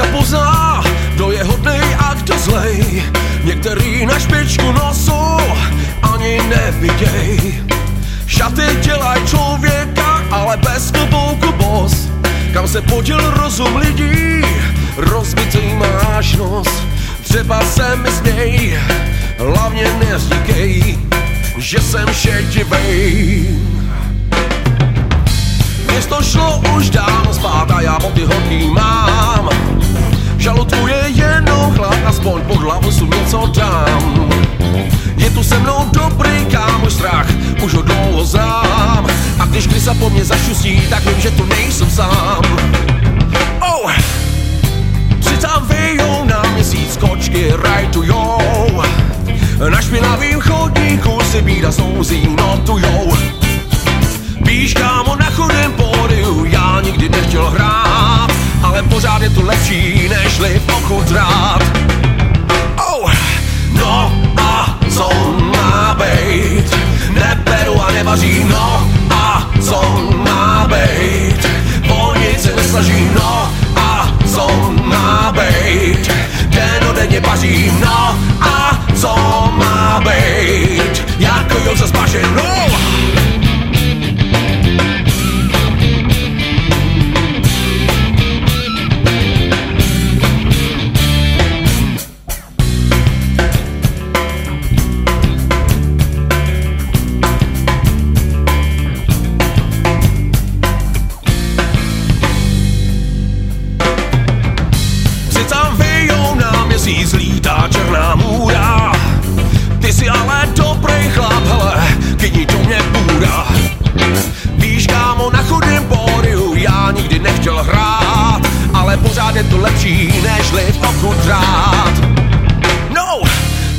dneska pozná, kdo je hodný a kdo zlej. Některý na špičku nosu ani neviděj. Šaty dělaj člověka, ale bez klobouku bos. Kam se poděl rozum lidí, rozbitý máš nos. Třeba se mi směj, hlavně neříkej, že jsem šedivej. Město šlo už dávno spát a já boty hodný mám už ho dlouho. A když krysa po mně zašustí, tak vím, že tu nejsem sám. Oh! Při tam vyjou na měsíc, kočky rajtujou. Na špinavým chodníku si bída snouzí notujou. Víš, kámo, na chudém pódiu já nikdy nechtěl hrát, ale pořád je to lepší, nežli pokud rád. Oh, nic se nesnažím, no a co má být? Denodenně pařím, no a co má být? Jako Joza z no! Je to lepší, nežli v oku drát. No,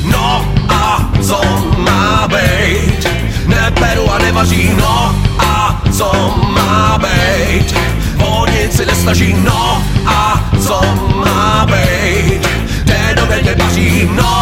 no a co má být? Neberu a nevaří, no a co má být? O nic si nesnaží, no a co má být? Denodenně pařím, no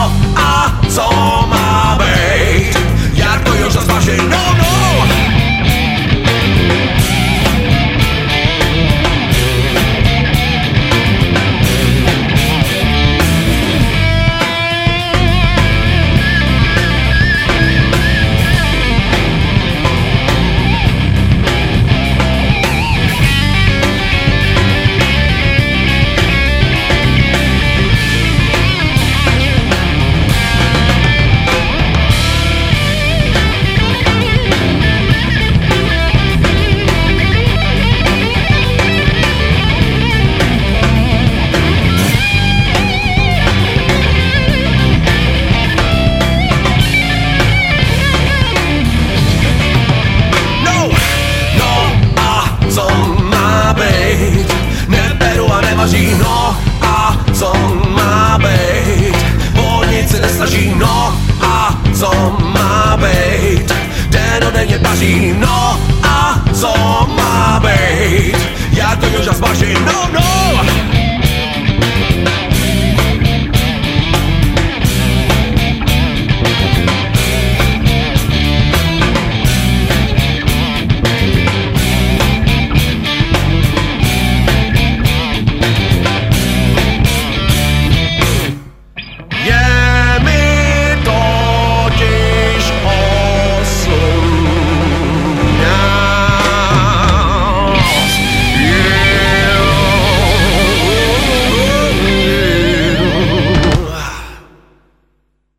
Casino.